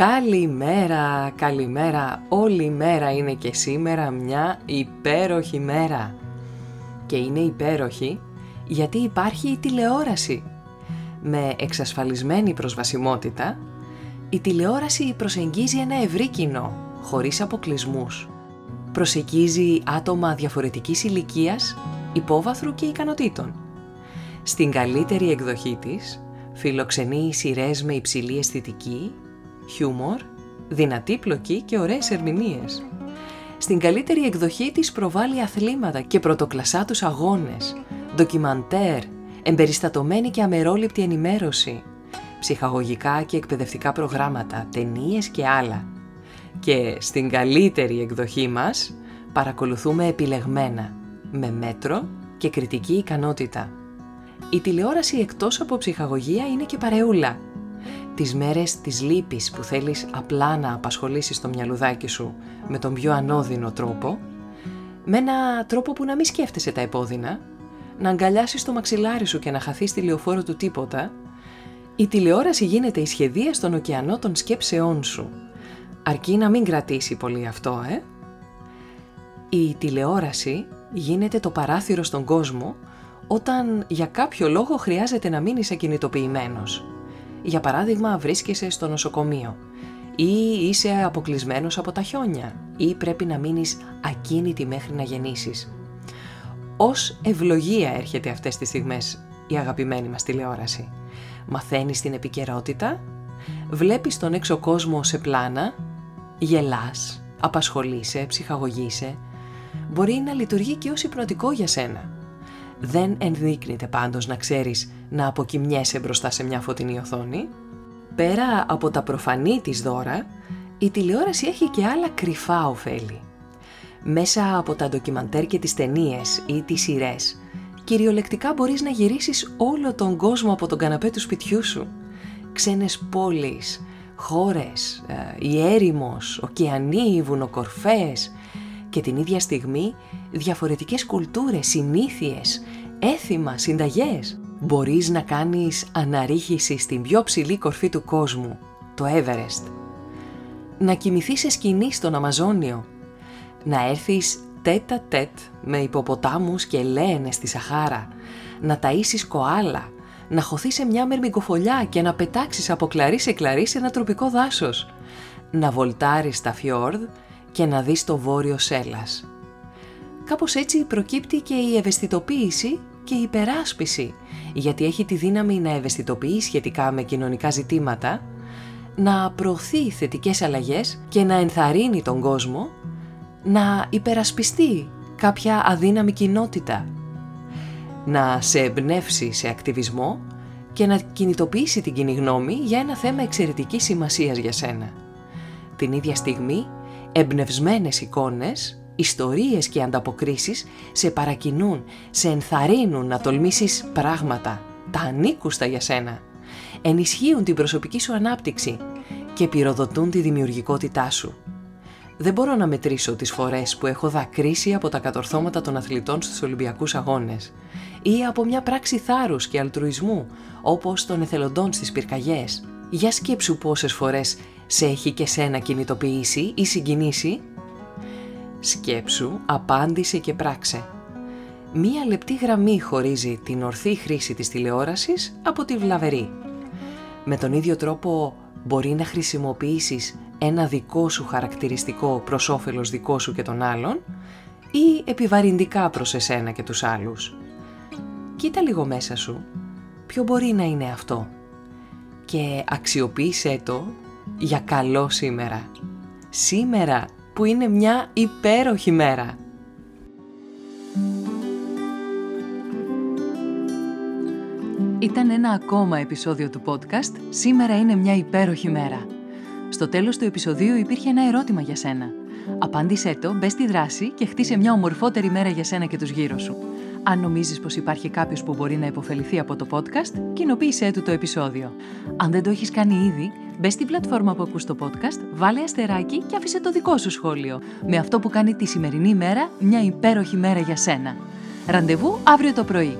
Καλημέρα, καλημέρα. Όλη η μέρα είναι και σήμερα μια υπέροχη μέρα. Και είναι υπέροχη γιατί υπάρχει η τηλεόραση. Με εξασφαλισμένη προσβασιμότητα, η τηλεόραση προσεγγίζει ένα ευρύ κοινό, χωρίς αποκλεισμούς. Προσεγγίζει άτομα διαφορετικής ηλικίας, υπόβαθρου και ικανοτήτων. Στην καλύτερη εκδοχή της, φιλοξενεί σειρές με υψηλή αισθητική χιούμορ, δυνατή πλοκή και ωραίες ερμηνείες. Στην καλύτερη εκδοχή της προβάλλει αθλήματα και πρωτοκλασσά τους αγώνες, ντοκιμαντέρ, εμπεριστατωμένη και αμερόληπτη ενημέρωση, ψυχαγωγικά και εκπαιδευτικά προγράμματα, ταινίες και άλλα. Και στην καλύτερη εκδοχή μας παρακολουθούμε επιλεγμένα, με μέτρο και κριτική ικανότητα. Η τηλεόραση εκτός από ψυχαγωγία είναι και παρεούλα τις μέρες της λύπης που θέλεις απλά να απασχολήσεις το μυαλουδάκι σου με τον πιο ανώδυνο τρόπο, με ένα τρόπο που να μην σκέφτεσαι τα επώδυνα, να αγκαλιάσεις το μαξιλάρι σου και να χαθείς τη λεωφόρο του τίποτα, η τηλεόραση γίνεται η σχεδία στον ωκεανό των σκέψεών σου. Αρκεί να μην κρατήσει πολύ αυτό, ε! Η τηλεόραση γίνεται το παράθυρο στον κόσμο όταν για κάποιο λόγο χρειάζεται να μείνεις ακινητοποιημένος για παράδειγμα βρίσκεσαι στο νοσοκομείο ή είσαι αποκλεισμένος από τα χιόνια ή πρέπει να μείνεις ακίνητη μέχρι να γεννήσεις. Ως ευλογία έρχεται αυτές τις στιγμές η αγαπημένη μας τηλεόραση. Μαθαίνεις την επικαιρότητα, βλέπεις τον έξω κόσμο σε πλάνα, γελάς, απασχολείσαι, ψυχαγωγείσαι. Μπορεί να λειτουργεί και ως υπνοτικό για σένα. Δεν ενδείκνυται πάντως να ξέρεις να αποκοιμιέσαι μπροστά σε μια φωτεινή οθόνη. Πέρα από τα προφανή της δώρα, η τηλεόραση έχει και άλλα κρυφά ωφέλη. Μέσα από τα ντοκιμαντέρ και τις ταινίες ή τις σειρές, κυριολεκτικά μπορείς να γυρίσεις όλο τον κόσμο από τον καναπέ του σπιτιού σου. Ξένες πόλεις, χώρες, ε, η έρημος, ωκεανοί, βουνοκορφές και την ίδια στιγμή διαφορετικές κουλτούρες, συνήθειες, έθιμα, συνταγές. Μπορείς να κάνεις αναρρίχηση στην πιο ψηλή κορφή του κόσμου, το Everest. Να κοιμηθείς σε σκηνή στον Αμαζόνιο. Να έρθεις τέτα τέτ με υποποτάμους και λέενες στη Σαχάρα. Να ταΐσεις κοάλα. Να χωθείς σε μια μερμικοφολιά και να πετάξεις από κλαρί σε κλαρί σε ένα τροπικό δάσος. Να βολτάρεις στα φιόρδ και να δεις το βόρειο Σέλας. Κάπως έτσι προκύπτει και η ευαισθητοποίηση και η υπεράσπιση, γιατί έχει τη δύναμη να ευαισθητοποιεί σχετικά με κοινωνικά ζητήματα, να προωθεί θετικές αλλαγές και να ενθαρρύνει τον κόσμο να υπερασπιστεί κάποια αδύναμη κοινότητα, να σε εμπνεύσει σε ακτιβισμό και να κινητοποιήσει την κοινή γνώμη για ένα θέμα εξαιρετικής σημασίας για σένα. Την ίδια στιγμή, εμπνευσμένες εικόνες ιστορίες και ανταποκρίσεις σε παρακινούν, σε ενθαρρύνουν να τολμήσεις πράγματα, τα ανήκουστα για σένα. Ενισχύουν την προσωπική σου ανάπτυξη και πυροδοτούν τη δημιουργικότητά σου. Δεν μπορώ να μετρήσω τις φορές που έχω δακρύσει από τα κατορθώματα των αθλητών στους Ολυμπιακούς Αγώνες ή από μια πράξη θάρρους και αλτρουισμού όπως των εθελοντών στις πυρκαγιές. Για σκέψου πόσες φορές σε έχει και σένα κινητοποιήσει ή συγκινήσει Σκέψου, απάντησε και πράξε. Μία λεπτή γραμμή χωρίζει την ορθή χρήση της τηλεόρασης από τη βλαβερή. Με τον ίδιο τρόπο μπορεί να χρησιμοποιήσεις ένα δικό σου χαρακτηριστικό προς όφελος δικό σου και των άλλων ή επιβαρυντικά προς εσένα και τους άλλους. Κοίτα λίγο μέσα σου ποιο μπορεί να είναι αυτό; Και αξιοποίησέ το για καλό σήμερα. Σήμερα που είναι μια υπέροχη μέρα. Ήταν ένα ακόμα επεισόδιο του podcast «Σήμερα είναι μια υπέροχη μέρα». Στο τέλος του επεισοδίου υπήρχε ένα ερώτημα για σένα. Απάντησέ το, μπες στη δράση και χτίσε μια ομορφότερη μέρα για σένα και τους γύρω σου. Αν νομίζεις πως υπάρχει κάποιος που μπορεί να υποφεληθεί από το podcast, κοινοποίησέ του το επεισόδιο. Αν δεν το έχεις κάνει ήδη, μπες στην πλατφόρμα που ακούς το podcast, βάλε αστεράκι και άφησε το δικό σου σχόλιο. Με αυτό που κάνει τη σημερινή μέρα μια υπέροχη μέρα για σένα. Ραντεβού αύριο το πρωί.